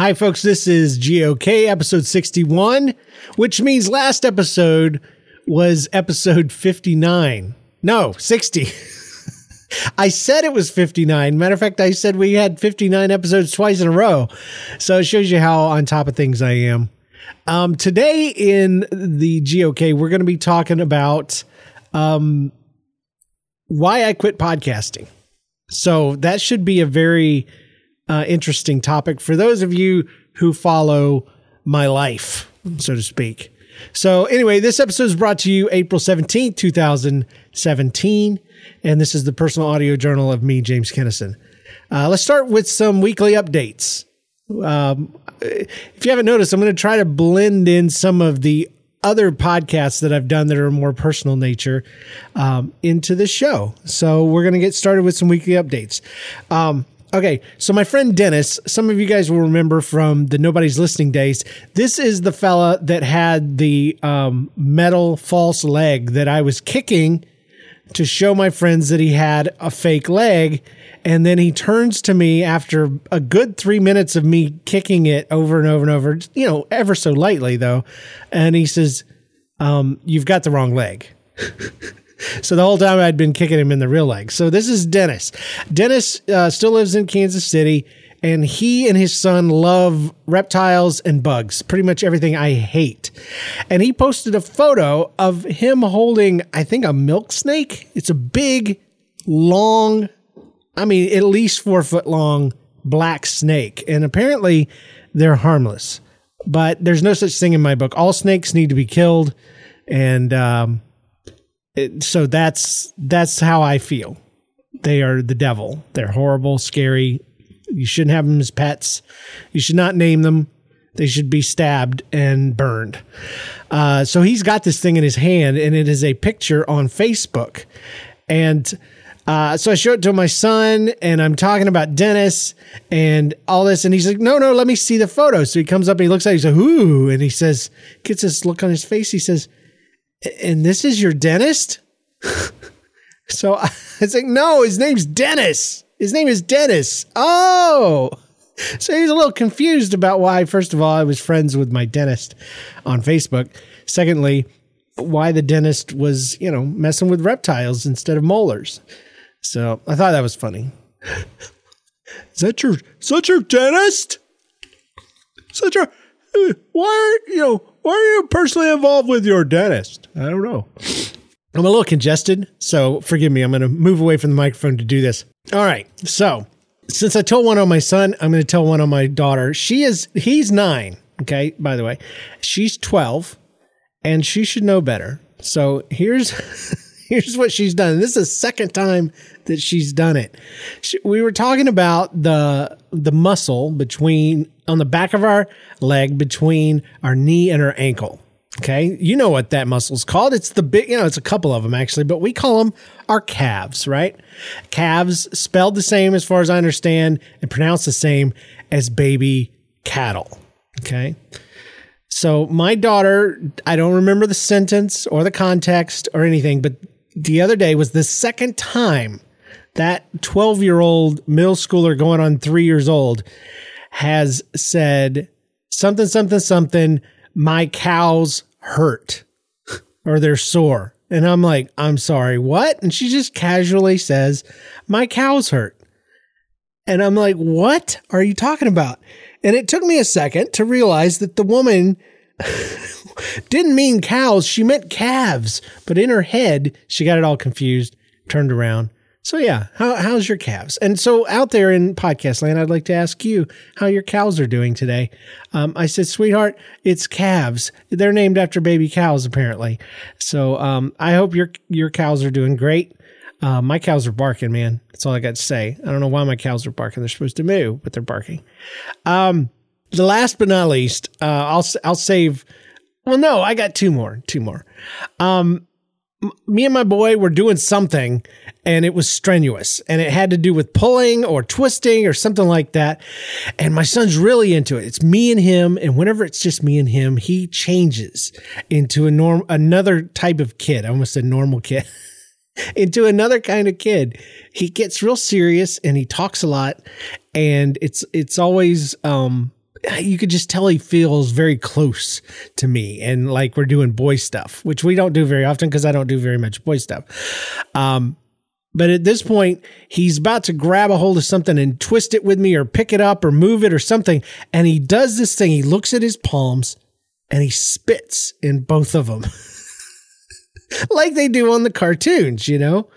Hi, folks. This is GOK episode 61, which means last episode was episode 59. No, 60. I said it was 59. Matter of fact, I said we had 59 episodes twice in a row. So it shows you how on top of things I am. Um, today in the GOK, we're going to be talking about um, why I quit podcasting. So that should be a very uh, interesting topic for those of you who follow my life, so to speak. So, anyway, this episode is brought to you April 17th, 2017. And this is the personal audio journal of me, James Kennison. Uh, let's start with some weekly updates. Um, if you haven't noticed, I'm going to try to blend in some of the other podcasts that I've done that are more personal nature um, into the show. So we're going to get started with some weekly updates. Um, okay, so my friend Dennis, some of you guys will remember from the Nobody's Listening days. This is the fella that had the um, metal false leg that I was kicking to show my friends that he had a fake leg. And then he turns to me after a good three minutes of me kicking it over and over and over, you know, ever so lightly though. And he says, um, You've got the wrong leg. so the whole time I'd been kicking him in the real leg. So this is Dennis. Dennis uh, still lives in Kansas City and he and his son love reptiles and bugs, pretty much everything I hate. And he posted a photo of him holding, I think, a milk snake. It's a big, long, I mean, at least four foot long black snake. And apparently they're harmless. But there's no such thing in my book. All snakes need to be killed. And um, it, so that's that's how I feel. They are the devil. They're horrible, scary, you shouldn't have them as pets. You should not name them. They should be stabbed and burned. Uh, so he's got this thing in his hand, and it is a picture on Facebook. And uh, so I show it to my son, and I'm talking about Dennis and all this, and he's like, "No, no, let me see the photo." So he comes up and he looks at, it, he's like, "Ooh," and he says, gets this look on his face. He says, "And this is your dentist?" so I was like, "No, his name's Dennis." His name is Dennis. Oh. So he's a little confused about why, first of all, I was friends with my dentist on Facebook. Secondly, why the dentist was, you know, messing with reptiles instead of molars. So I thought that was funny. is that your such your dentist? Such a why are you know are you personally involved with your dentist? I don't know. I'm a little congested, so forgive me. I'm going to move away from the microphone to do this. All right. So, since I told one on my son, I'm going to tell one on my daughter. She is, he's nine. Okay. By the way, she's 12 and she should know better. So, here's. here's what she's done. This is the second time that she's done it. She, we were talking about the the muscle between on the back of our leg between our knee and our ankle. Okay. You know what that muscle's called. It's the big, you know, it's a couple of them actually, but we call them our calves, right? Calves spelled the same as far as I understand and pronounced the same as baby cattle. Okay. So my daughter, I don't remember the sentence or the context or anything, but the other day was the second time that 12 year old middle schooler going on three years old has said something, something, something my cows hurt or they're sore. And I'm like, I'm sorry, what? And she just casually says, my cows hurt. And I'm like, what are you talking about? And it took me a second to realize that the woman didn't mean cows. She meant calves. But in her head, she got it all confused, turned around, so yeah, how, how's your calves? And so out there in podcast land, I'd like to ask you how your cows are doing today. Um, I said, sweetheart, it's calves. They're named after baby cows, apparently. So um, I hope your your cows are doing great. Uh, my cows are barking, man. That's all I got to say. I don't know why my cows are barking. They're supposed to moo, but they're barking. Um, the last but not least, uh, I'll I'll save. Well, no, I got two more. Two more. Um, me and my boy were doing something and it was strenuous and it had to do with pulling or twisting or something like that. And my son's really into it. It's me and him. And whenever it's just me and him, he changes into a norm, another type of kid. I almost said normal kid. into another kind of kid. He gets real serious and he talks a lot and it's it's always um you could just tell he feels very close to me and like we're doing boy stuff, which we don't do very often because I don't do very much boy stuff. Um, but at this point, he's about to grab a hold of something and twist it with me or pick it up or move it or something. And he does this thing. He looks at his palms and he spits in both of them. like they do on the cartoons, you know?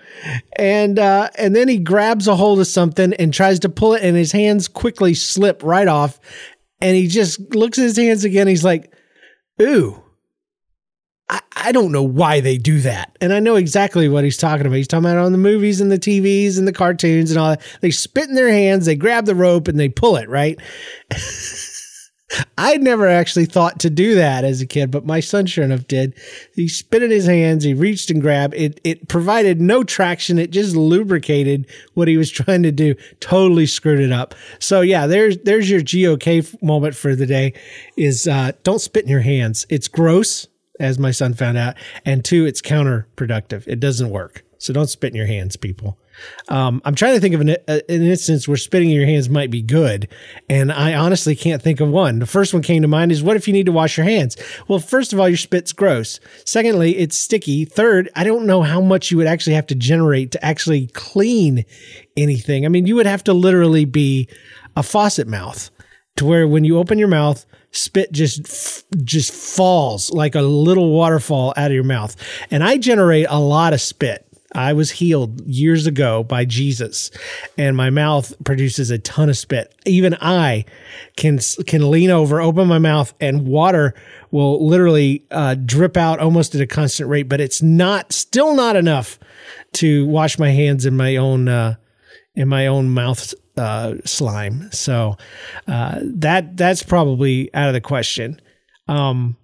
And uh, and then he grabs a hold of something and tries to pull it, and his hands quickly slip right off. And he just looks at his hands again. He's like, ooh. I, I don't know why they do that. And I know exactly what he's talking about. He's talking about on the movies and the TVs and the cartoons and all that. They spit in their hands, they grab the rope and they pull it, right? I'd never actually thought to do that as a kid, but my son sure enough did. He spit in his hands, he reached and grabbed. It it provided no traction, it just lubricated what he was trying to do. Totally screwed it up. So yeah, there's there's your GOK moment for the day is uh, don't spit in your hands. It's gross, as my son found out, and two, it's counterproductive. It doesn't work. So don't spit in your hands, people. Um, I'm trying to think of an, an, instance where spitting in your hands might be good, and I honestly can't think of one. The first one came to mind is what if you need to wash your hands? Well, first of all, your spit's gross. Secondly, it's sticky. Third, I don't know how much you would actually have to generate to actually clean anything. I mean, you would have to literally be a faucet mouth to where when you open your mouth, spit just just falls like a little waterfall out of your mouth. And I generate a lot of spit. I was healed years ago by Jesus, and my mouth produces a ton of spit. Even I can can lean over, open my mouth, and water will literally uh, drip out almost at a constant rate. But it's not still not enough to wash my hands in my own uh, in my own mouth uh, slime. So uh, that that's probably out of the question. Um,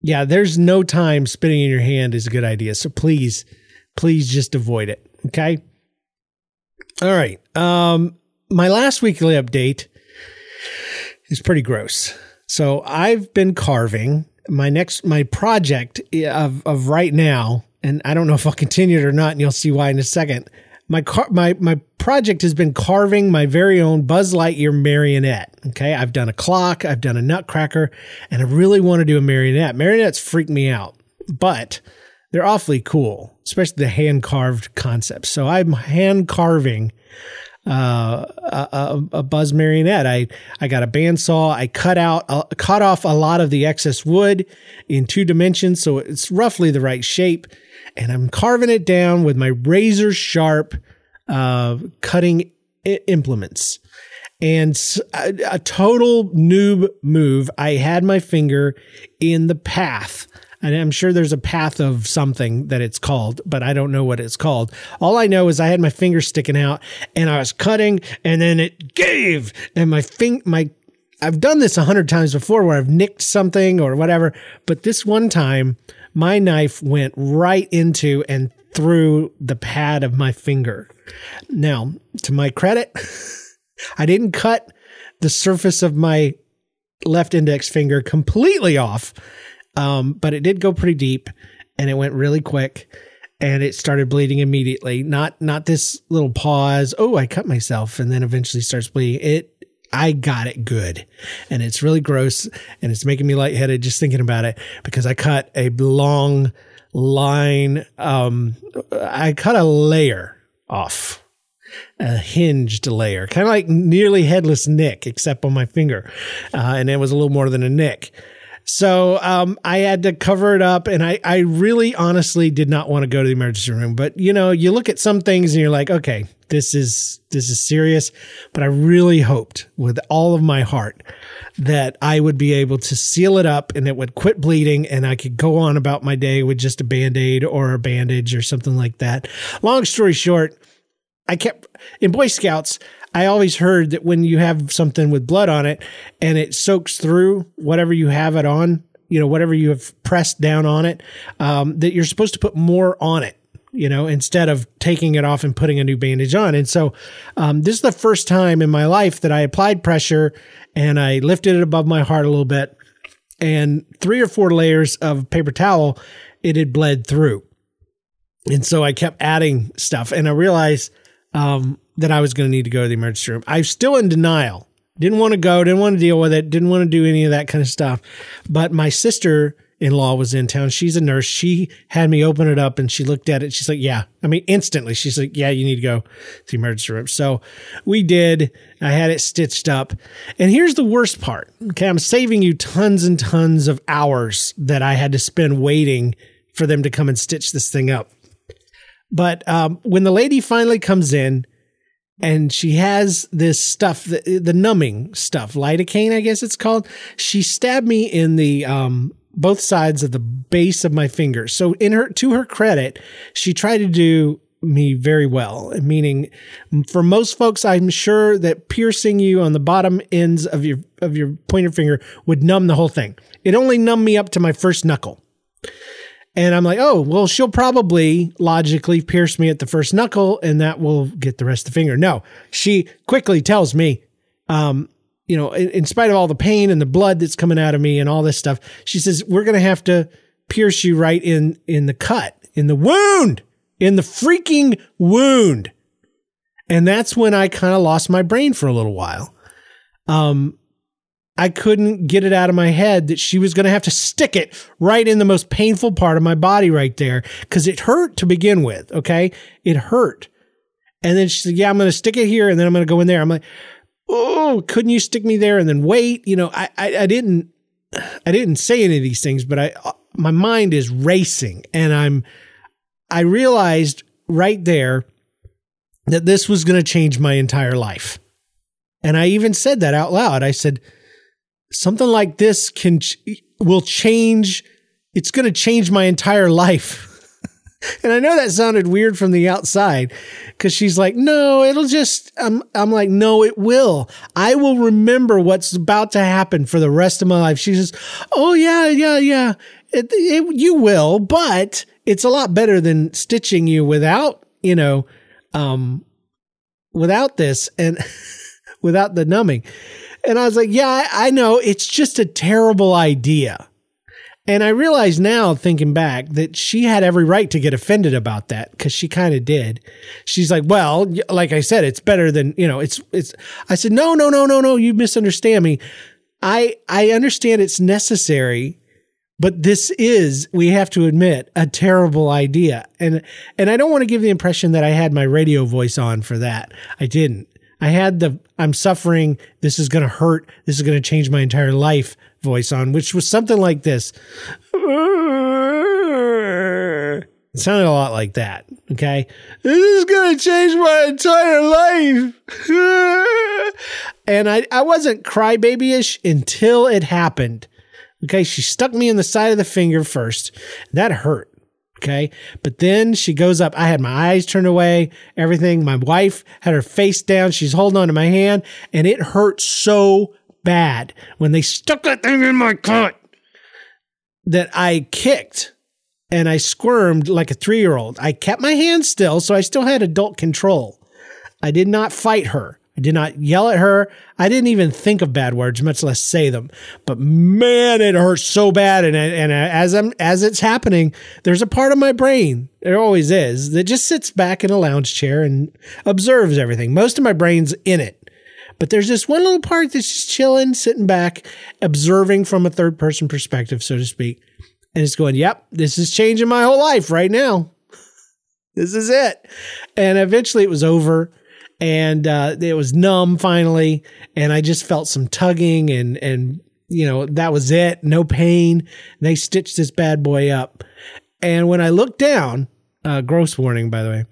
yeah, there's no time spitting in your hand is a good idea. So please please just avoid it. Okay. All right. Um, my last weekly update is pretty gross. So I've been carving my next my project of of right now, and I don't know if I'll continue it or not, and you'll see why in a second. My car, my my project has been carving my very own Buzz Lightyear marionette. Okay, I've done a clock, I've done a nutcracker, and I really want to do a marionette. Marionettes freak me out, but they're awfully cool, especially the hand carved concepts. So I'm hand carving uh, a, a, Buzz marionette. I I got a bandsaw. I cut out uh, cut off a lot of the excess wood in two dimensions, so it's roughly the right shape. And I'm carving it down with my razor sharp uh, cutting I- implements. And a, a total noob move. I had my finger in the path and I'm sure there's a path of something that it's called, but I don't know what it's called. All I know is I had my finger sticking out and I was cutting and then it gave and my fing my I've done this a hundred times before where I've nicked something or whatever, but this one time my knife went right into and through the pad of my finger. Now, to my credit, I didn't cut the surface of my left index finger completely off. Um, but it did go pretty deep and it went really quick and it started bleeding immediately. Not not this little pause, oh, I cut myself and then eventually starts bleeding. It I got it good. And it's really gross and it's making me lightheaded just thinking about it because I cut a long line um I cut a layer off a hinged layer, kind of like nearly headless Nick, except on my finger. Uh, and it was a little more than a nick. So um, I had to cover it up, and I, I really honestly did not want to go to the emergency room. But you know, you look at some things and you're like, okay, this is this is serious. But I really hoped with all of my heart that I would be able to seal it up and it would quit bleeding, and I could go on about my day with just a band aid or a bandage or something like that. Long story short, I kept in Boy Scouts. I always heard that when you have something with blood on it and it soaks through whatever you have it on, you know, whatever you have pressed down on it, um, that you're supposed to put more on it you know, instead of taking it off and putting a new bandage on. And so, um, this is the first time in my life that I applied pressure and I lifted it above my heart a little bit and three or four layers of paper towel, it had bled through. And so I kept adding stuff and I realized, um, that I was going to need to go to the emergency room. I'm still in denial. Didn't want to go, didn't want to deal with it, didn't want to do any of that kind of stuff. But my sister in law was in town. She's a nurse. She had me open it up and she looked at it. She's like, Yeah. I mean, instantly, she's like, Yeah, you need to go to the emergency room. So we did. I had it stitched up. And here's the worst part. Okay. I'm saving you tons and tons of hours that I had to spend waiting for them to come and stitch this thing up. But um, when the lady finally comes in, and she has this stuff, the, the numbing stuff, lidocaine, I guess it's called. She stabbed me in the um, both sides of the base of my finger. So in her to her credit, she tried to do me very well, meaning for most folks I'm sure that piercing you on the bottom ends of your of your pointer finger would numb the whole thing. It only numbed me up to my first knuckle. And I'm like, oh, well, she'll probably logically pierce me at the first knuckle and that will get the rest of the finger. No, she quickly tells me, um, you know, in, in, spite of all the pain and the blood that's coming out of me and all this stuff, she says, we're going to have to pierce you right in, in the cut, in the wound, in the freaking wound. And that's when I kind of lost my brain for a little while. Um, I couldn't get it out of my head that she was going to have to stick it right in the most painful part of my body right there because it hurt to begin with. Okay. It hurt. And then she said, Yeah, I'm going to stick it here and then I'm going to go in there. I'm like, oh, couldn't you stick me there and then wait? You know, I, I, I didn't, I didn't say any of these things, but I, uh, my mind is racing and I'm, I realized right there that this was going to change my entire life. And I even said that out loud. I said, something like this can, will change, it's going to change my entire life. And I know that sounded weird from the outside because she's like, no, it'll just, I'm, I'm like, no, it will. I will remember what's about to happen for the rest of my life. She says, oh, yeah, yeah, yeah. It, it, you will, but it's a lot better than stitching you without, you know, um, without this and without the numbing. And I was like, yeah, I, know it's just a terrible idea. And I realize now, thinking back, that she had every right to get offended about that because she kind of did. She's like, "Well, like I said, it's better than you know." It's it's. I said, "No, no, no, no, no. You misunderstand me. I I understand it's necessary, but this is we have to admit a terrible idea. And and I don't want to give the impression that I had my radio voice on for that. I didn't. I had the I'm suffering. This is going to hurt. This is going to change my entire life voice on, which was something like this. It sounded a lot like that. Okay. This is going to change my entire life. and I, I wasn't crybabyish until it happened. Okay. She stuck me in the side of the finger first. That hurt. Okay. But then she goes up. I had my eyes turned away, everything. My wife had her face down. She's holding on to my hand and it hurt so bad when they stuck that thing in my cut that I kicked and I squirmed like a three year old. I kept my hand still, so I still had adult control. I did not fight her. I did not yell at her. I didn't even think of bad words, much less say them. But man, it hurts so bad. And and as I'm as it's happening, there's a part of my brain, there always is, that just sits back in a lounge chair and observes everything. Most of my brain's in it. But there's this one little part that's just chilling, sitting back, observing from a third person perspective, so to speak. And it's going, yep, this is changing my whole life right now. this is it. And eventually it was over and uh, it was numb finally. And I just felt some tugging and, and, you know, that was it. No pain. They stitched this bad boy up. And when I looked down, uh, gross warning, by the way,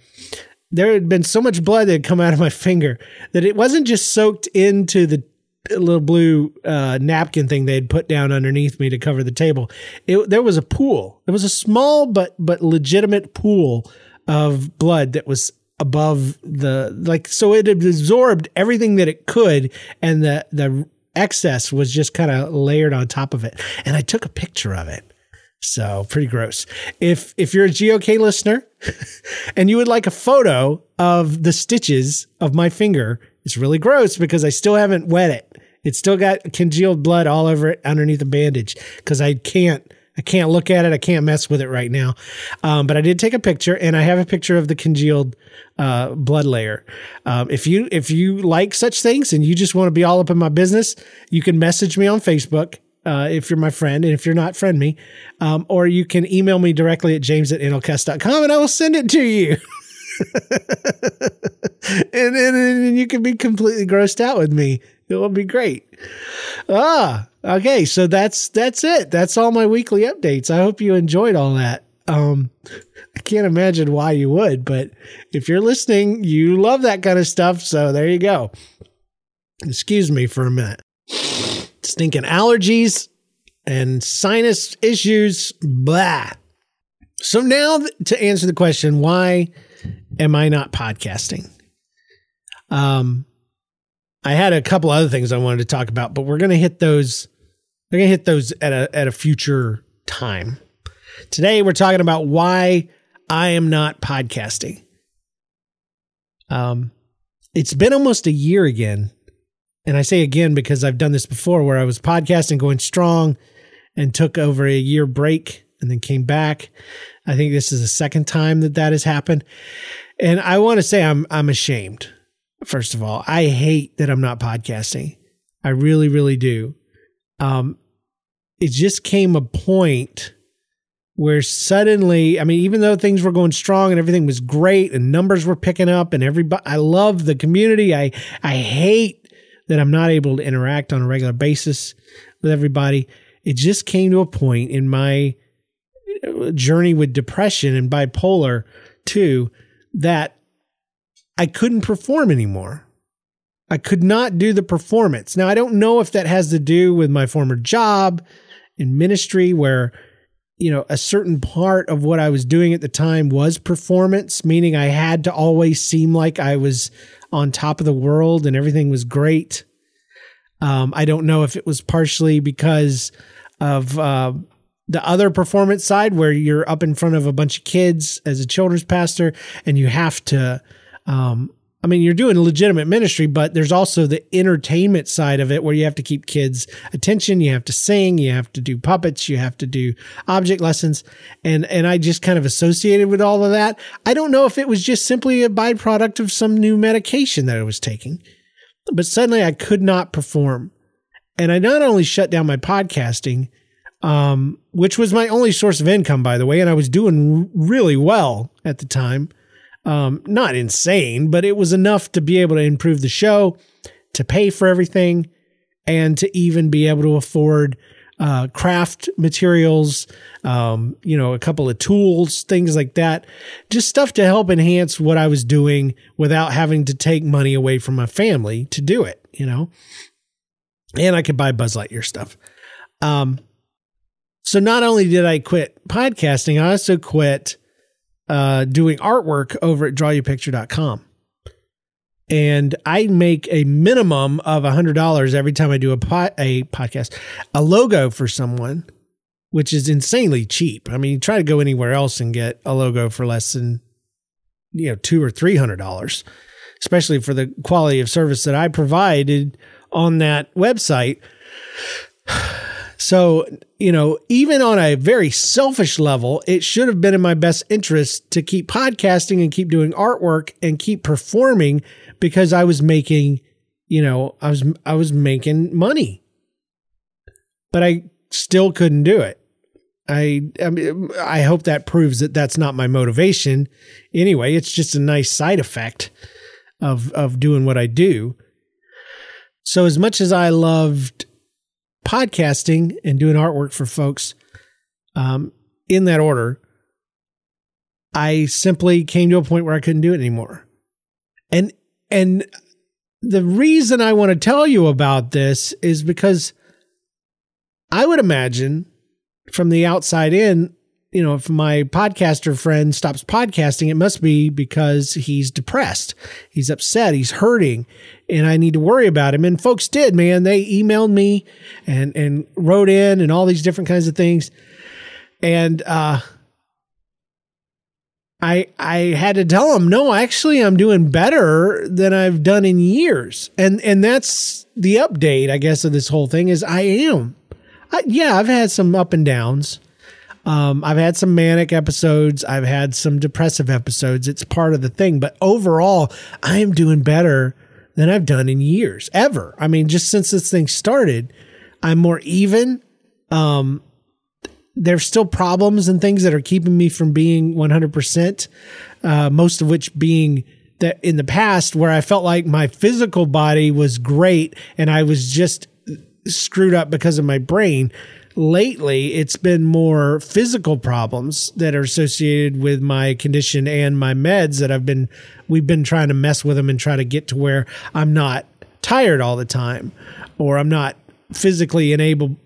there had been so much blood that had come out of my finger that it wasn't just soaked into the little blue uh, napkin thing they had put down underneath me to cover the table. It, there was a pool. It was a small but but legitimate pool of blood that was above the like so it absorbed everything that it could and the the excess was just kind of layered on top of it and i took a picture of it so pretty gross. If if you're a GOK listener and you would like a photo of the stitches of my finger, it's really gross because I still haven't wet it. It's still got congealed blood all over it underneath the bandage because I can't I can't look at it. I can't mess with it right now. Um, but I did take a picture, and I have a picture of the congealed uh, blood layer. Um, if you if you like such things and you just want to be all up in my business, you can message me on Facebook. Uh, if you're my friend, and if you're not, friend me. Um, or you can email me directly at james at nlcast.com and I will send it to you. and, and, and you can be completely grossed out with me. It will be great. Ah, okay. So that's that's it. That's all my weekly updates. I hope you enjoyed all that. Um, I can't imagine why you would, but if you're listening, you love that kind of stuff. So there you go. Excuse me for a minute. Stinking allergies and sinus issues. Blah. So now to answer the question, why am I not podcasting? Um, I had a couple other things I wanted to talk about, but we're going to hit those. We're to hit those at a at a future time. Today we're talking about why I am not podcasting. Um, it's been almost a year again, and I say again because I've done this before, where I was podcasting going strong, and took over a year break, and then came back. I think this is the second time that that has happened, and I want to say I'm I'm ashamed. First of all, I hate that I'm not podcasting. I really, really do. Um, it just came a point where suddenly, I mean, even though things were going strong and everything was great and numbers were picking up and everybody, I love the community. I, I hate that I'm not able to interact on a regular basis with everybody. It just came to a point in my journey with depression and bipolar too that I couldn't perform anymore. I could not do the performance. Now, I don't know if that has to do with my former job in ministry, where, you know, a certain part of what I was doing at the time was performance, meaning I had to always seem like I was on top of the world and everything was great. Um, I don't know if it was partially because of uh, the other performance side where you're up in front of a bunch of kids as a children's pastor and you have to um, I mean, you're doing legitimate ministry, but there's also the entertainment side of it where you have to keep kids' attention. You have to sing, you have to do puppets, you have to do object lessons. And, and I just kind of associated with all of that. I don't know if it was just simply a byproduct of some new medication that I was taking, but suddenly I could not perform. And I not only shut down my podcasting, um, which was my only source of income, by the way, and I was doing really well at the time. Um, not insane, but it was enough to be able to improve the show, to pay for everything, and to even be able to afford uh, craft materials, um, you know, a couple of tools, things like that. Just stuff to help enhance what I was doing without having to take money away from my family to do it, you know? And I could buy Buzz Lightyear stuff. Um, so not only did I quit podcasting, I also quit uh, doing artwork over at drawyoupicture.com. And I make a minimum of a hundred dollars every time I do a po- a podcast, a logo for someone, which is insanely cheap. I mean, you try to go anywhere else and get a logo for less than you know two or three hundred dollars, especially for the quality of service that I provided on that website. So, you know, even on a very selfish level, it should have been in my best interest to keep podcasting and keep doing artwork and keep performing because I was making, you know, I was I was making money. But I still couldn't do it. I I, mean, I hope that proves that that's not my motivation. Anyway, it's just a nice side effect of of doing what I do. So as much as I loved podcasting and doing artwork for folks um, in that order, I simply came to a point where I couldn't do it anymore. And and the reason I want to tell you about this is because I would imagine from the outside in you know, if my podcaster friend stops podcasting, it must be because he's depressed. He's upset. He's hurting. And I need to worry about him. And folks did, man. They emailed me and, and wrote in and all these different kinds of things. And, uh, I I had to tell them, no, actually I'm doing better than I've done in years. And and that's the update, I guess, of this whole thing is I am. I, yeah, I've had some up and downs Um, I've had some manic episodes. I've had some depressive episodes. It's part of the thing. But overall, I am doing better than I've done in years, ever. I mean, just since this thing started, I'm more even. Um, there's still problems and things that are keeping me from being 100%, uh, most of which being that in the past where I felt like my physical body was great and I was just screwed up because of my brain. Lately, it's been more physical problems that are associated with my condition and my meds that I've been, we've been trying to mess with them and try to get to where I'm not tired all the time or I'm not physically unable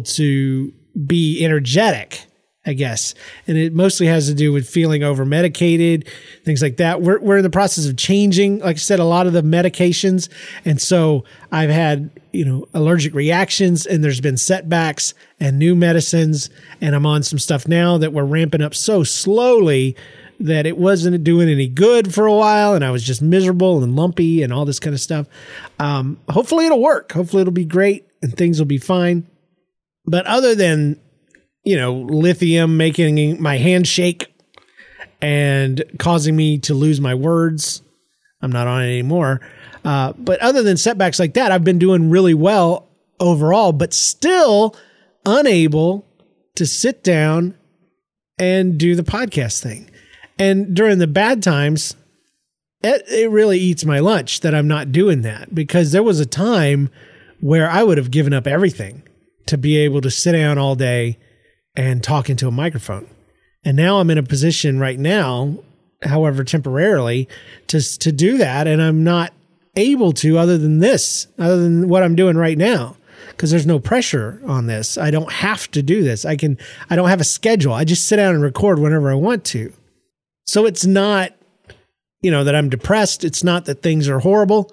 to be energetic I guess. And it mostly has to do with feeling over medicated, things like that. We're, we're in the process of changing, like I said, a lot of the medications. And so I've had, you know, allergic reactions and there's been setbacks and new medicines. And I'm on some stuff now that we're ramping up so slowly that it wasn't doing any good for a while. And I was just miserable and lumpy and all this kind of stuff. Um, hopefully it'll work. Hopefully it'll be great and things will be fine. But other than you know, lithium making my hand shake and causing me to lose my words. I'm not on it anymore. Uh, but other than setbacks like that, I've been doing really well overall, but still unable to sit down and do the podcast thing. And during the bad times, it, it really eats my lunch that I'm not doing that because there was a time where I would have given up everything to be able to sit down all day and talk into a microphone. And now I'm in a position right now, however temporarily, to to do that, and I'm not able to other than this, other than what I'm doing right now because there's no pressure on this. I don't have to do this. I can I don't have a schedule. I just sit down and record whenever I want to. So it's not you know that I'm depressed. It's not that things are horrible.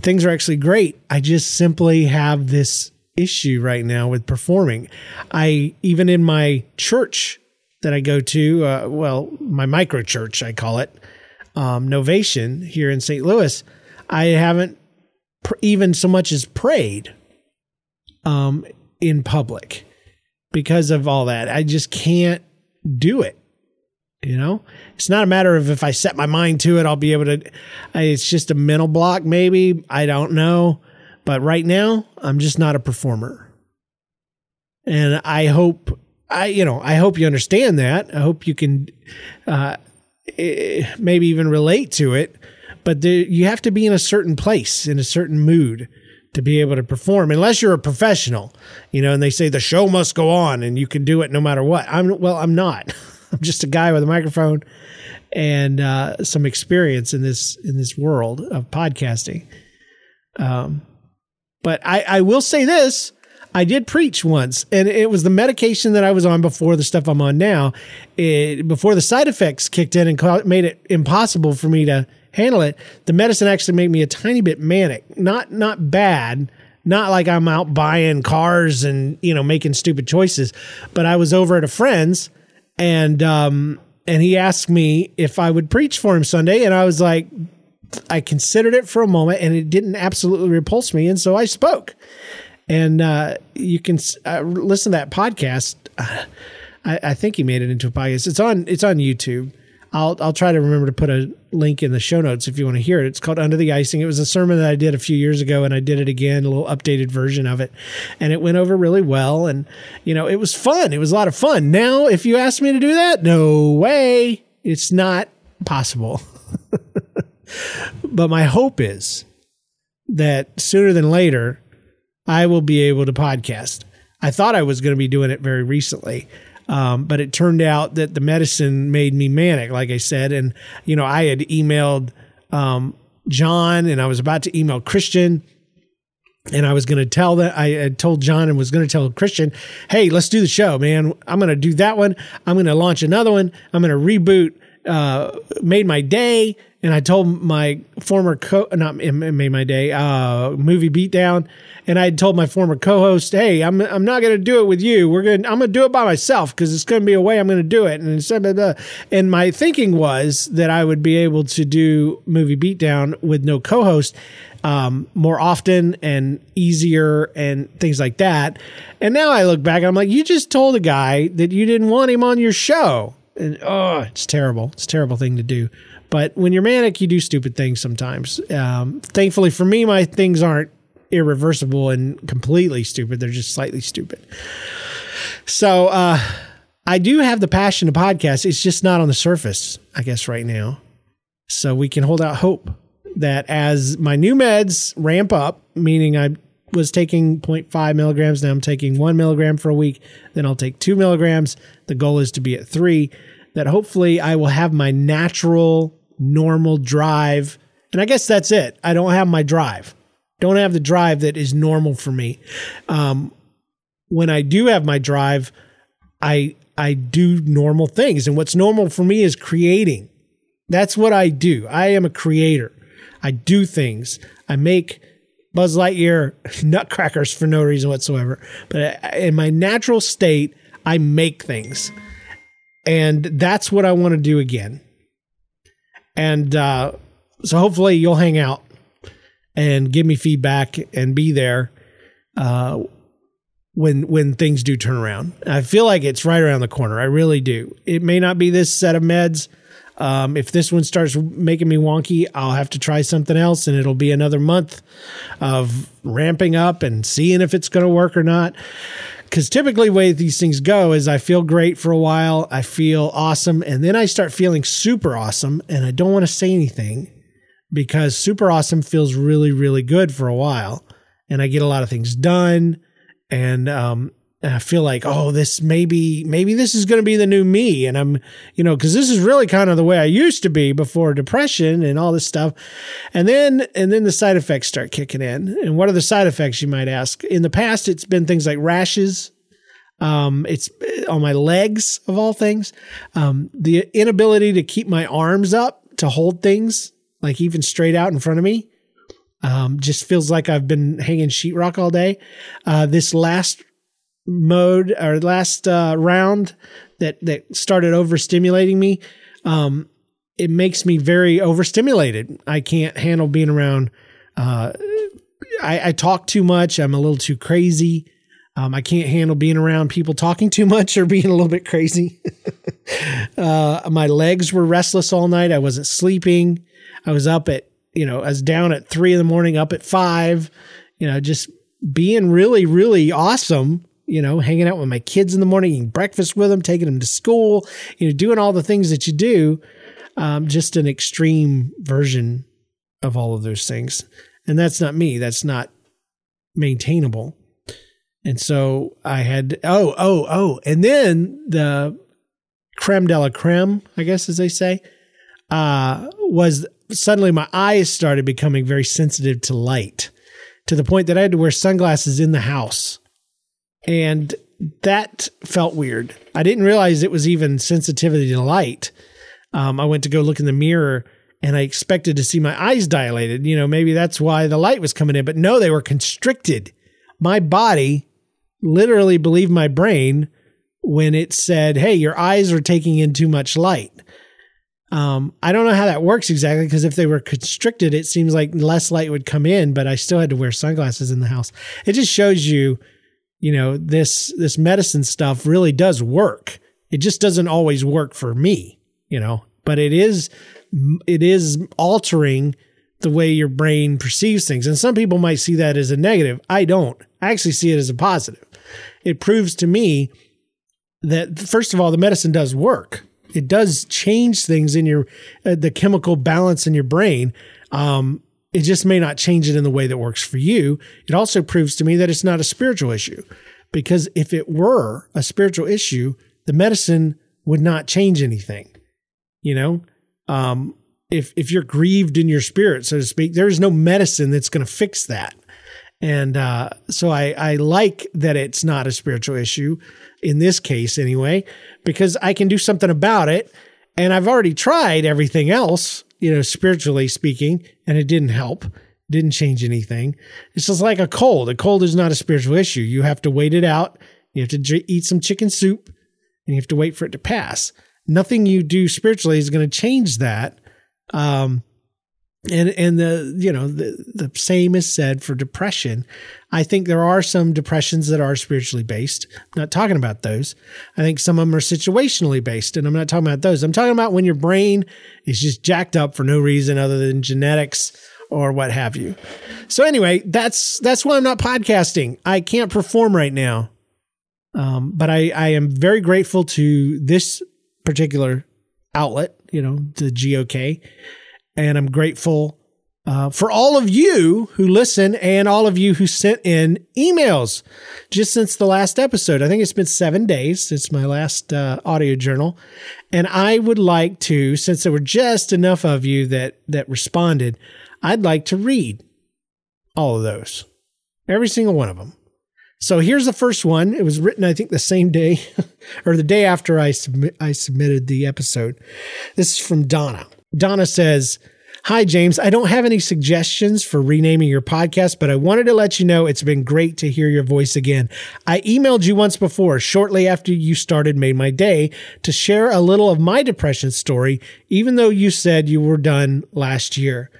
Things are actually great. I just simply have this issue right now with performing. I even in my church that I go to, uh, well, my micro church I call it, um, Novation here in St. Louis, I haven't pr- even so much as prayed um, in public because of all that. I just can't do it. You know, it's not a matter of if I set my mind to it, I'll be able to. It's just a mental block, maybe. I don't know. But right now, I'm just not a performer. And I hope I you know, I hope you understand that. I hope you can uh eh, maybe even relate to it, but you have to be in a certain place, in a certain mood to be able to perform unless you're a professional, you know, and they say the show must go on and you can do it no matter what. I'm well, I'm not. I'm just a guy with a microphone and uh, some experience in this in this world of podcasting. Um, but I, I will say this. I did preach once, and it was the medication that I was on before the stuff I'm on now. It, before the side effects kicked in and made it impossible for me to handle it, the medicine actually made me a tiny bit manic. Not not bad, not like I'm out buying cars and you know making stupid choices, but I was over at a friend's, and um, and he asked me if I would preach for him Sunday, and I was like, I considered it for a moment and it didn't absolutely repulse me. And so I spoke. And uh, you can uh, listen to that podcast. I, I, think he made it into a podcast. It's on it's on YouTube. I'll I'll try to remember to put a link in the show notes if you want to hear it. It's called Under the Icing. It was a sermon that I did a few years ago, and I did it again, a little updated version of it, and it went over really well. And you know, it was fun. It was a lot of fun. Now, if you ask me to do that, no way, it's not possible. But my hope is that sooner than later, I will be able to podcast. I thought I was going to be doing it very recently. Um, but it turned out that the medicine made me manic, like I said. And, you know, I had emailed um, John and I was about to email Christian. And I was going to tell that I had told John and was going to tell Christian, hey, let's do the show, man. I'm going to do that one. I'm going to launch another one. I'm going to reboot uh, Made My Day and I told my former co not made my day uh, movie beatdown, and I had told my former co-host, "Hey, I'm I'm not going to do it with you. We're going I'm going to do it by myself because it's going to be a way I'm going to do it." And blah, blah, blah. and my thinking was that I would be able to do movie beatdown with no co-host. um, more often and easier and things like that. And now I look back and I'm like, you just told a guy that you didn't want him on your show. And oh, it's terrible. It's a terrible thing to do. But when you're manic, you do stupid things sometimes. Um, thankfully for me, my things aren't irreversible and completely stupid. They're just slightly stupid. So uh, I do have the passion to podcast. It's just not on the surface, I guess, right now. So we can hold out hope that as my new meds ramp up, meaning I was taking 0.5 milligrams, now I'm taking one milligram for a week, then I'll take two milligrams. The goal is to be at three, that hopefully I will have my natural, normal drive. And I guess that's it. I don't have my drive. Don't have the drive that is normal for me. Um, when I do have my drive, I I do normal things. And what's normal for me is creating. That's what I do. I am a creator. I do things. I make Buzz Lightyear nutcrackers for no reason whatsoever. But in my natural state, I make things. And that's what I want to do again. And uh, so hopefully you'll hang out and give me feedback and be there uh, when when things do turn around. I feel like it's right around the corner. I really do. It may not be this set of meds. Um, if this one starts making me wonky, I'll have to try something else, and it'll be another month of ramping up and seeing if it's going to work or not. Because typically, the way these things go is I feel great for a while, I feel awesome, and then I start feeling super awesome, and I don't want to say anything because super awesome feels really, really good for a while, and I get a lot of things done, and um, and I feel like, oh, this maybe maybe this is going to be the new me, and I'm, you know, because this is really kind of the way I used to be before depression and all this stuff, and then and then the side effects start kicking in. And what are the side effects, you might ask? In the past, it's been things like rashes. Um, it's uh, on my legs of all things. Um, the inability to keep my arms up to hold things, like even straight out in front of me. Um, just feels like I've been hanging sheetrock all day. Uh, this last mode or last uh, round that that started overstimulating me, um, it makes me very overstimulated. I can't handle being around. Uh, I, I, talk too much. I'm a little too crazy. Um, I can't handle being around people talking too much or being a little bit crazy. uh, my legs were restless all night. I wasn't sleeping. I was up at, you know, I was down at three in the morning, up at five, you know, just being really, really awesome you know, hanging out with my kids in the morning, eating breakfast with them, taking them to school, you know, doing all the things that you do. Um, just an extreme version of all of those things. And that's not me. That's not maintainable. And so I had, oh, oh, oh. And then the creme de la creme, I guess, as they say, uh, was suddenly my eyes started becoming very sensitive to light to the point that I had to wear sunglasses in the house and that felt weird. I didn't realize it was even sensitivity to light. Um, I went to go look in the mirror and I expected to see my eyes dilated. You know, maybe that's why the light was coming in, but no, they were constricted. My body literally believed my brain when it said, Hey, your eyes are taking in too much light. Um, I don't know how that works exactly because if they were constricted, it seems like less light would come in, but I still had to wear sunglasses in the house. It just shows you you know this this medicine stuff really does work. It just doesn't always work for me you know but it is it is altering the way your brain perceives things. And some people might see that as a negative. I don't. I actually see it as a positive. It proves to me that first of all the medicine does work. It does change things in your uh, the chemical balance in your brain. Um, it just may not change it in the way that works for you. It also proves to me that it's not a spiritual issue because if it were a spiritual issue, the medicine would not change anything. You know, um, if if you're grieved in your spirit, so to speak, there's no medicine that's going to fix that. And uh, so I, I like that it's not a spiritual issue in this case, anyway, because I can do something about it. And I've already tried everything else you know, spiritually speaking, and it didn't help. Didn't change anything. It's just like a cold. A cold is not a spiritual issue. You have to wait it out. You have to eat some chicken soup and you have to wait for it to pass. Nothing you do spiritually is going to change that. Um, and and the you know the the same is said for depression. I think there are some depressions that are spiritually based. I'm not talking about those. I think some of them are situationally based and i'm not talking about those. I'm talking about when your brain is just jacked up for no reason other than genetics or what have you. So anyway that's that's why i'm not podcasting. I can't perform right now. Um, but i i am very grateful to this particular outlet you know the gok and I'm grateful uh, for all of you who listen and all of you who sent in emails just since the last episode. I think it's been seven days since my last uh, audio journal. And I would like to, since there were just enough of you that, that responded, I'd like to read all of those, every single one of them. So here's the first one. It was written, I think, the same day or the day after I, I submitted the episode. This is from Donna. Donna says, Hi, James. I don't have any suggestions for renaming your podcast, but I wanted to let you know it's been great to hear your voice again. I emailed you once before, shortly after you started Made My Day, to share a little of my depression story, even though you said you were done last year.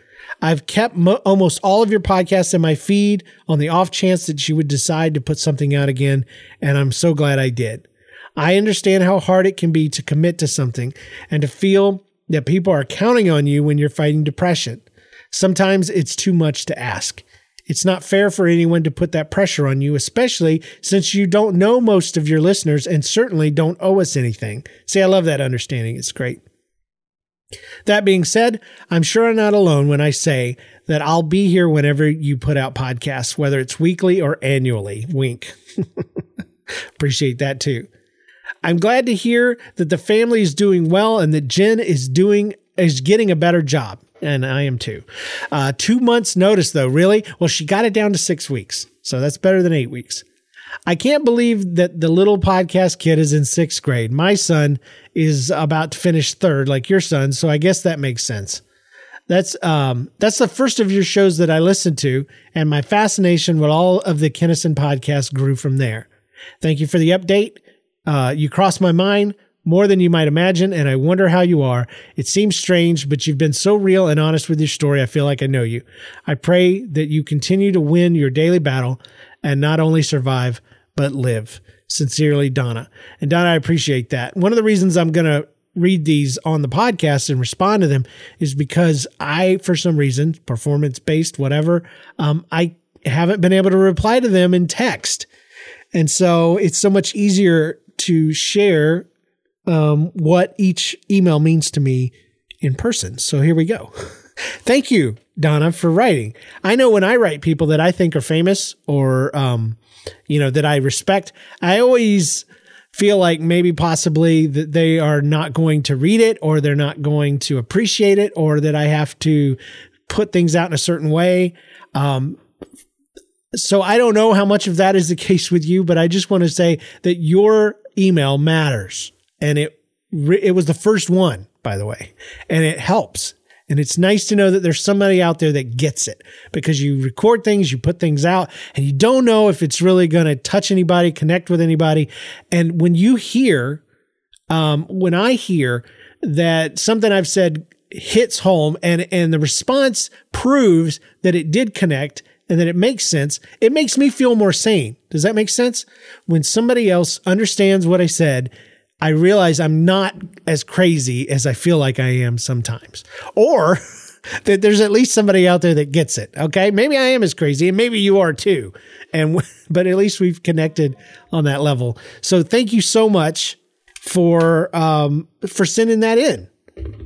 I've kept mo- almost all of your podcasts in my feed on the off chance that you would decide to put something out again, and I'm so glad I did. I understand how hard it can be to commit to something and to feel that people are counting on you when you're fighting depression. Sometimes it's too much to ask. It's not fair for anyone to put that pressure on you, especially since you don't know most of your listeners and certainly don't owe us anything. See, I love that understanding. It's great. That being said, I'm sure I'm not alone when I say that I'll be here whenever you put out podcasts, whether it's weekly or annually. Wink. Appreciate that too. I'm glad to hear that the family is doing well and that Jen is doing is getting a better job. And I am too. Uh, two months notice though, really? Well, she got it down to six weeks. So that's better than eight weeks. I can't believe that the little podcast kid is in sixth grade. My son is about to finish third, like your son. So I guess that makes sense. That's um that's the first of your shows that I listened to, and my fascination with all of the Kennison podcasts grew from there. Thank you for the update. Uh, you cross my mind more than you might imagine, and I wonder how you are. It seems strange, but you've been so real and honest with your story. I feel like I know you. I pray that you continue to win your daily battle and not only survive, but live. Sincerely, Donna. And Donna, I appreciate that. One of the reasons I'm going to read these on the podcast and respond to them is because I, for some reason, performance based, whatever, um, I haven't been able to reply to them in text. And so it's so much easier to share um, what each email means to me in person. So here we go. Thank you, Donna, for writing. I know when I write people that I think are famous or, um, you know, that I respect, I always feel like maybe possibly that they are not going to read it or they're not going to appreciate it or that I have to put things out in a certain way. Um, so I don't know how much of that is the case with you, but I just want to say that your email matters. And it, it was the first one, by the way, and it helps. And it's nice to know that there's somebody out there that gets it because you record things, you put things out, and you don't know if it's really going to touch anybody, connect with anybody. And when you hear, um, when I hear that something I've said hits home and, and the response proves that it did connect and that it makes sense, it makes me feel more sane. Does that make sense? When somebody else understands what I said, I realize I'm not as crazy as I feel like I am sometimes. Or that there's at least somebody out there that gets it. Okay. Maybe I am as crazy and maybe you are too. And, but at least we've connected on that level. So thank you so much for, um, for sending that in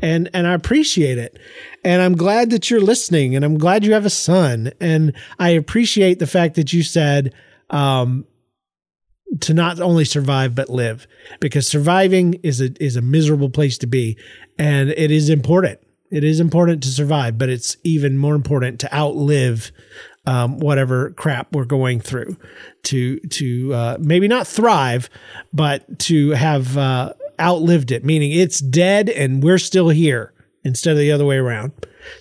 and and I appreciate it. And I'm glad that you're listening and I'm glad you have a son and I appreciate the fact that you said um, to not only survive but live because surviving is a is a miserable place to be and it is important. It is important to survive, but it's even more important to outlive um, whatever crap we're going through to to uh, maybe not thrive, but to have uh, outlived it, meaning it's dead and we're still here instead of the other way around.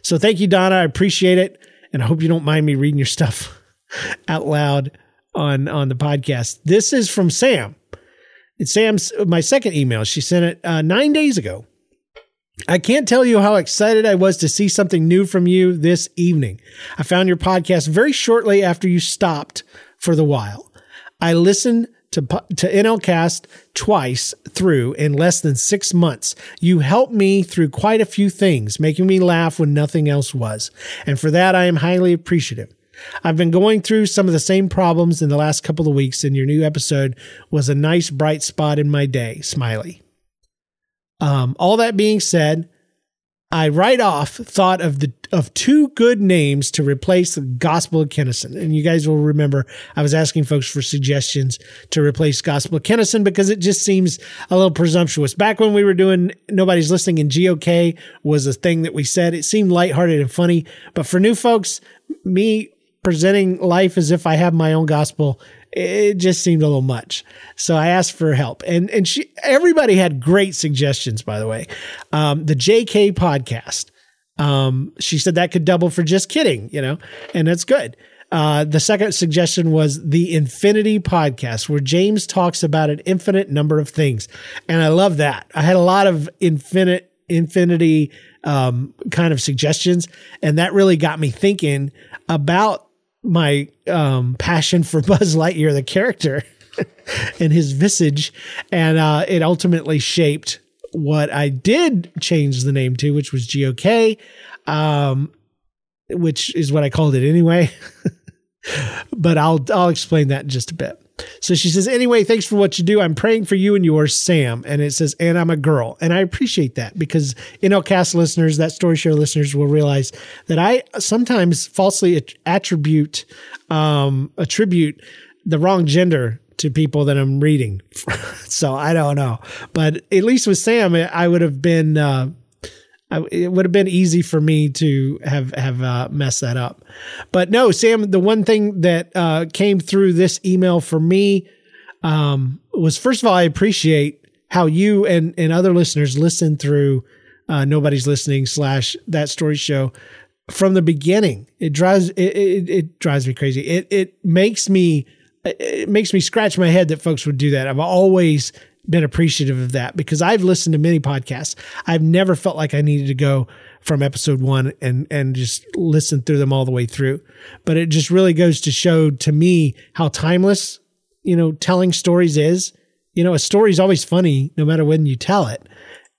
So thank you, Donna. I appreciate it. And I hope you don't mind me reading your stuff out loud on, on the podcast. This is from Sam. It's Sam's, my second email. She sent it uh, nine days ago. I can't tell you how excited I was to see something new from you this evening. I found your podcast very shortly after you stopped for the while. I listened to, to NLCast twice through in less than six months. You helped me through quite a few things, making me laugh when nothing else was. And for that, I am highly appreciative. I've been going through some of the same problems in the last couple of weeks, and your new episode was a nice bright spot in my day. Smiley. Um, all that being said, I right off thought of the of two good names to replace the Gospel of Kennison. And you guys will remember I was asking folks for suggestions to replace Gospel of Kennison because it just seems a little presumptuous. Back when we were doing Nobody's Listening and GOK was a thing that we said. It seemed lighthearted and funny. But for new folks, me presenting life as if I have my own gospel it just seemed a little much. So I asked for help, and and she everybody had great suggestions. By the way, um, the JK podcast. Um, she said that could double for just kidding, you know, and that's good. Uh, the second suggestion was the Infinity podcast, where James talks about an infinite number of things, and I love that. I had a lot of infinite infinity um, kind of suggestions, and that really got me thinking about my um, passion for Buzz Lightyear, the character, and his visage, and uh, it ultimately shaped what I did change the name to, which was GOK, um, which is what I called it anyway. but I'll I'll explain that in just a bit. So she says, anyway, thanks for what you do. I'm praying for you and yours, Sam. And it says, and I'm a girl. And I appreciate that because NLCast listeners, that story show listeners will realize that I sometimes falsely attribute, um, attribute the wrong gender to people that I'm reading. so I don't know. But at least with Sam, I would have been, uh, I, it would have been easy for me to have have uh, messed that up. But no, Sam, the one thing that uh, came through this email for me um, was first of all, I appreciate how you and and other listeners listen through uh, nobody's listening slash that story show from the beginning. It drives it, it, it drives me crazy. It it makes me it makes me scratch my head that folks would do that. I've always been appreciative of that because I've listened to many podcasts. I've never felt like I needed to go from episode one and and just listen through them all the way through. But it just really goes to show to me how timeless, you know, telling stories is. You know, a story is always funny no matter when you tell it,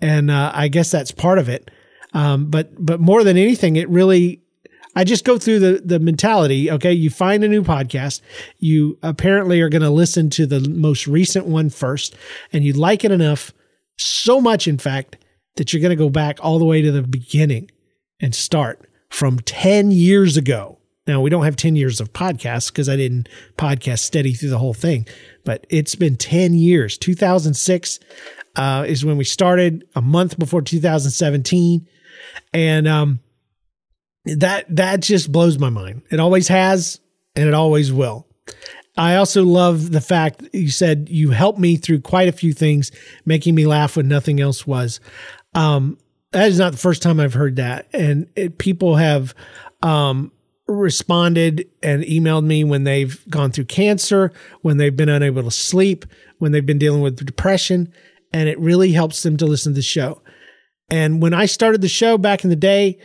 and uh, I guess that's part of it. Um, but but more than anything, it really I just go through the the mentality. Okay, you find a new podcast, you apparently are going to listen to the most recent one first, and you like it enough, so much in fact, that you're going to go back all the way to the beginning and start from ten years ago. Now we don't have ten years of podcasts because I didn't podcast steady through the whole thing, but it's been ten years. 2006 uh, is when we started. A month before 2017, and um that that just blows my mind. It always has and it always will. I also love the fact you said you helped me through quite a few things, making me laugh when nothing else was. Um, that is not the first time I've heard that, and it, people have um, responded and emailed me when they've gone through cancer, when they've been unable to sleep, when they've been dealing with depression, and it really helps them to listen to the show. And when I started the show back in the day,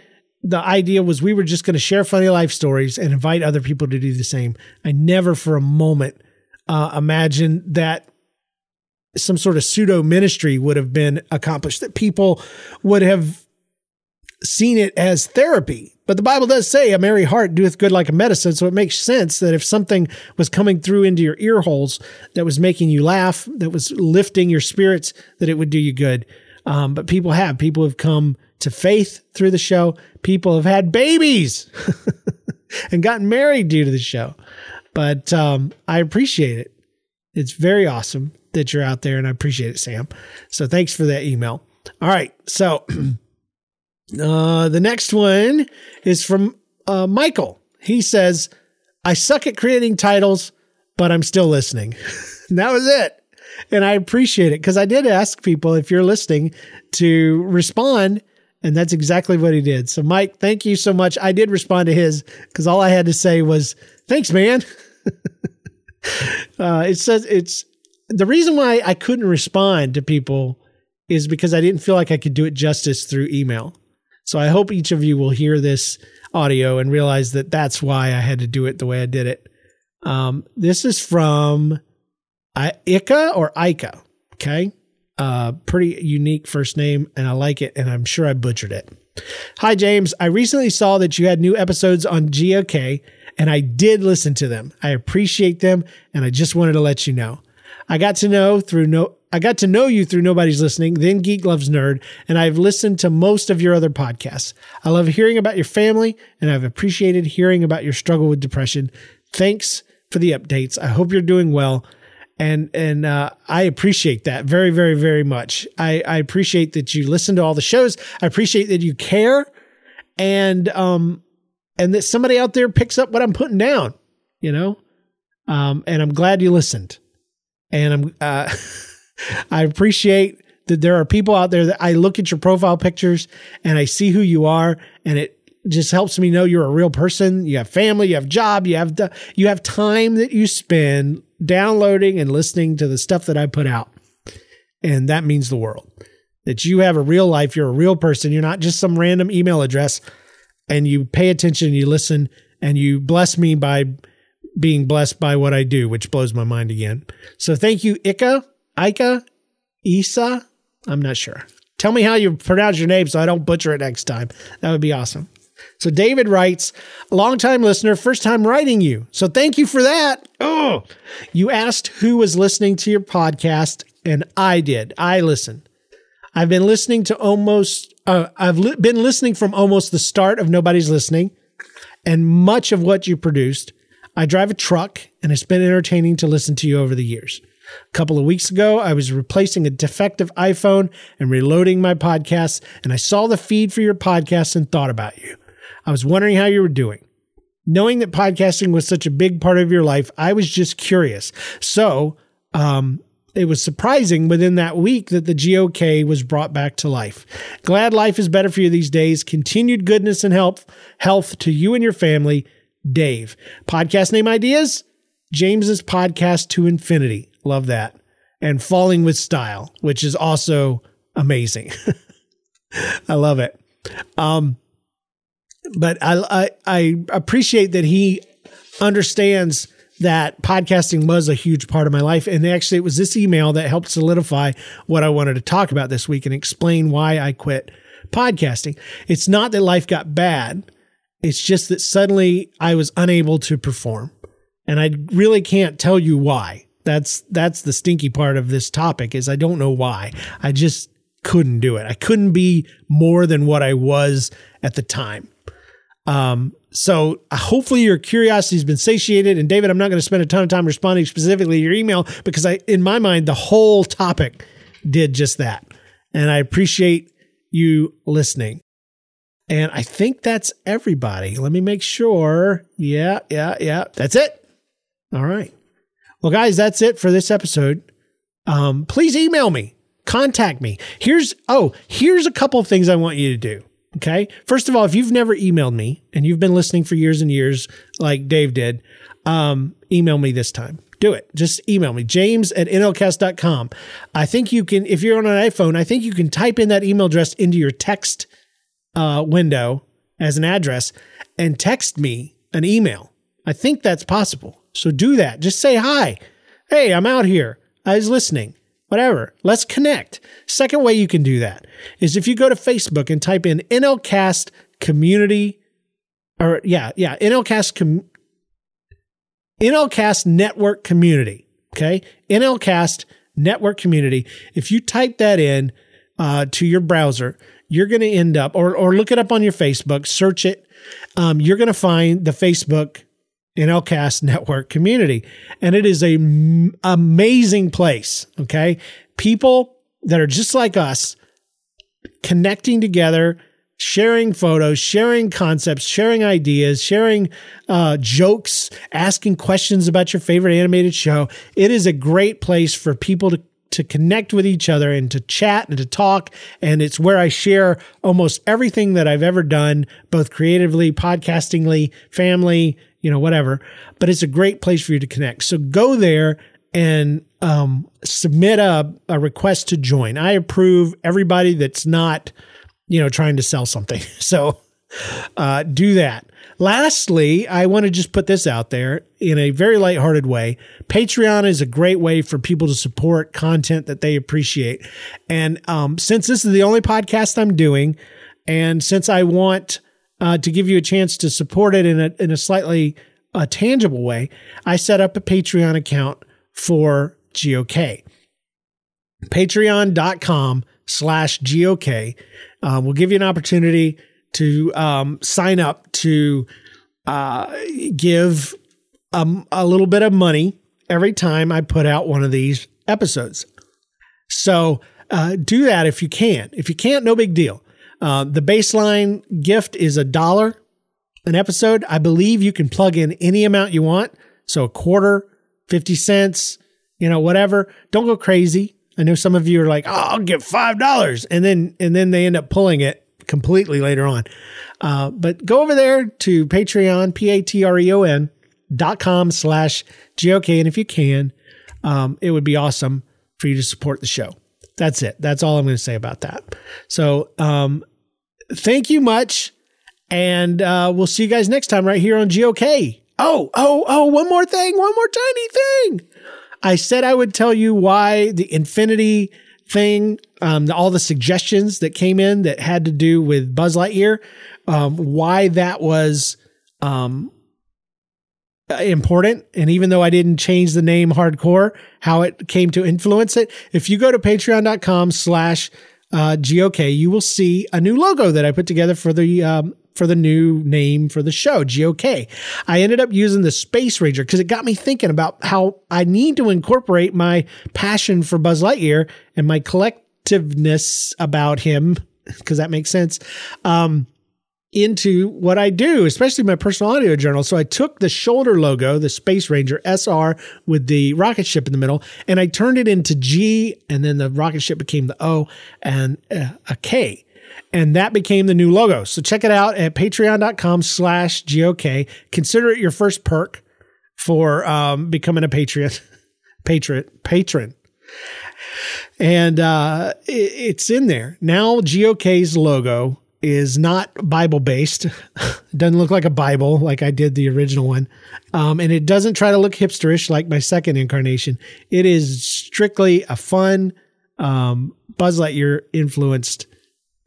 the idea was we were just going to share funny life stories and invite other people to do the same. I never for a moment uh, imagined that some sort of pseudo ministry would have been accomplished, that people would have seen it as therapy. But the Bible does say a merry heart doeth good like a medicine. So it makes sense that if something was coming through into your ear holes that was making you laugh, that was lifting your spirits, that it would do you good. Um, but people have, people have come to faith through the show. People have had babies and gotten married due to the show. But um, I appreciate it. It's very awesome that you're out there, and I appreciate it, Sam. So thanks for that email. All right. So uh, the next one is from uh, Michael. He says, I suck at creating titles, but I'm still listening. that was it. And I appreciate it because I did ask people, if you're listening, to respond and that's exactly what he did. So, Mike, thank you so much. I did respond to his because all I had to say was, thanks, man. uh, it says it's the reason why I couldn't respond to people is because I didn't feel like I could do it justice through email. So I hope each of you will hear this audio and realize that that's why I had to do it the way I did it. Um, this is from I- Ika or Ika. Okay. Uh, pretty unique first name, and I like it, and I'm sure I butchered it. Hi, James. I recently saw that you had new episodes on GOK, and I did listen to them. I appreciate them, and I just wanted to let you know. I got to know through no I got to know you through Nobody's Listening, then Geek Loves Nerd, and I've listened to most of your other podcasts. I love hearing about your family, and I've appreciated hearing about your struggle with depression. Thanks for the updates. I hope you're doing well. And and uh, I appreciate that very, very, very much. I, I appreciate that you listen to all the shows. I appreciate that you care, and um, and that somebody out there picks up what I'm putting down. You know, um, and I'm glad you listened. And I'm uh, I appreciate that there are people out there that I look at your profile pictures and I see who you are, and it just helps me know you're a real person. You have family, you have job, you have the, you have time that you spend downloading and listening to the stuff that I put out. And that means the world. That you have a real life, you're a real person, you're not just some random email address and you pay attention, you listen and you bless me by being blessed by what I do, which blows my mind again. So thank you, Ika, Ika, Isa. I'm not sure. Tell me how you pronounce your name so I don't butcher it next time. That would be awesome. So David writes, longtime listener, first time writing you. So thank you for that. Oh, you asked who was listening to your podcast, and I did. I listened. I've been listening to almost, uh, I've li- been listening from almost the start of Nobody's Listening and much of what you produced. I drive a truck, and it's been entertaining to listen to you over the years. A couple of weeks ago, I was replacing a defective iPhone and reloading my podcasts, and I saw the feed for your podcast and thought about you. I was wondering how you were doing. Knowing that podcasting was such a big part of your life, I was just curious. So, um, it was surprising within that week that the GOK was brought back to life. Glad life is better for you these days. Continued goodness and health, health to you and your family. Dave. Podcast name ideas? James's podcast to infinity. Love that. And falling with style, which is also amazing. I love it. Um, but I, I, I appreciate that he understands that podcasting was a huge part of my life. And actually, it was this email that helped solidify what I wanted to talk about this week and explain why I quit podcasting. It's not that life got bad. It's just that suddenly I was unable to perform. And I really can't tell you why. That's that's the stinky part of this topic is I don't know why. I just couldn't do it. I couldn't be more than what I was at the time. Um, so uh, hopefully your curiosity has been satiated. And David, I'm not going to spend a ton of time responding specifically to your email because I, in my mind, the whole topic did just that. And I appreciate you listening. And I think that's everybody. Let me make sure. Yeah, yeah, yeah. That's it. All right. Well, guys, that's it for this episode. Um, please email me, contact me. Here's, oh, here's a couple of things I want you to do. Okay. First of all, if you've never emailed me and you've been listening for years and years, like Dave did, um, email me this time. Do it. Just email me, james at nlcast.com. I think you can, if you're on an iPhone, I think you can type in that email address into your text uh, window as an address and text me an email. I think that's possible. So do that. Just say hi. Hey, I'm out here. I was listening whatever. Let's connect. Second way you can do that is if you go to Facebook and type in NLCast community, or yeah, yeah, NLCast com- NLCast network community. Okay, NLCast network community. If you type that in uh, to your browser, you're going to end up, or or look it up on your Facebook, search it. Um, you're going to find the Facebook NLCast network community. And it is a m- amazing place. Okay. People that are just like us connecting together, sharing photos, sharing concepts, sharing ideas, sharing uh, jokes, asking questions about your favorite animated show. It is a great place for people to to connect with each other and to chat and to talk. And it's where I share almost everything that I've ever done, both creatively, podcastingly, family, you know, whatever. But it's a great place for you to connect. So go there and um, submit a, a request to join. I approve everybody that's not, you know, trying to sell something. So uh, do that. Lastly, I want to just put this out there in a very lighthearted way. Patreon is a great way for people to support content that they appreciate. And um, since this is the only podcast I'm doing, and since I want uh, to give you a chance to support it in a, in a slightly uh, tangible way, I set up a Patreon account for GOK. Patreon.com slash GOK uh, will give you an opportunity to um, sign up to uh, give um, a little bit of money every time I put out one of these episodes. So uh, do that if you can. If you can't, no big deal. Uh, the baseline gift is a dollar an episode. I believe you can plug in any amount you want. So a quarter, 50 cents, you know, whatever. Don't go crazy. I know some of you are like, oh, I'll give five dollars, and then and then they end up pulling it completely later on. Uh, but go over there to Patreon, P A T R E O N dot com slash GOK. And if you can, um, it would be awesome for you to support the show. That's it. That's all I'm going to say about that. So, um, thank you much. And uh, we'll see you guys next time right here on GOK. Oh, oh, oh, one more thing, one more tiny thing. I said I would tell you why the Infinity thing, um, all the suggestions that came in that had to do with Buzz Lightyear, um, why that was um, important. And even though I didn't change the name hardcore, how it came to influence it. If you go to patreon.com slash uh, GOK, you will see a new logo that I put together for the um, for the new name for the show, GOK. I ended up using the Space Ranger because it got me thinking about how I need to incorporate my passion for Buzz Lightyear and my collectiveness about him, because that makes sense, um, into what I do, especially my personal audio journal. So I took the shoulder logo, the Space Ranger SR with the rocket ship in the middle, and I turned it into G, and then the rocket ship became the O and uh, a K and that became the new logo. So check it out at patreon.com slash GOK. Consider it your first perk for um, becoming a patriot, patron patron. And uh, it, it's in there. Now GOK's logo is not Bible based. doesn't look like a Bible like I did the original one. Um, and it doesn't try to look hipsterish like my second incarnation. It is strictly a fun um, Buzz Lightyear influenced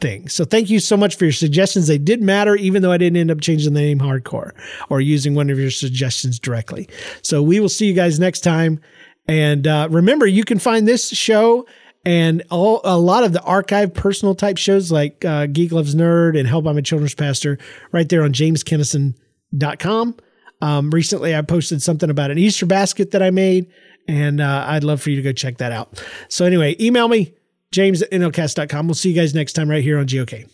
thing. So thank you so much for your suggestions. They did matter, even though I didn't end up changing the name hardcore or using one of your suggestions directly. So we will see you guys next time. And uh, remember, you can find this show and all a lot of the archive personal type shows like uh, Geek Loves Nerd and Help I'm a Children's Pastor right there on jameskennison.com. Um, recently, I posted something about an Easter basket that I made, and uh, I'd love for you to go check that out. So, anyway, email me, james at nlcast.com. We'll see you guys next time right here on GOK.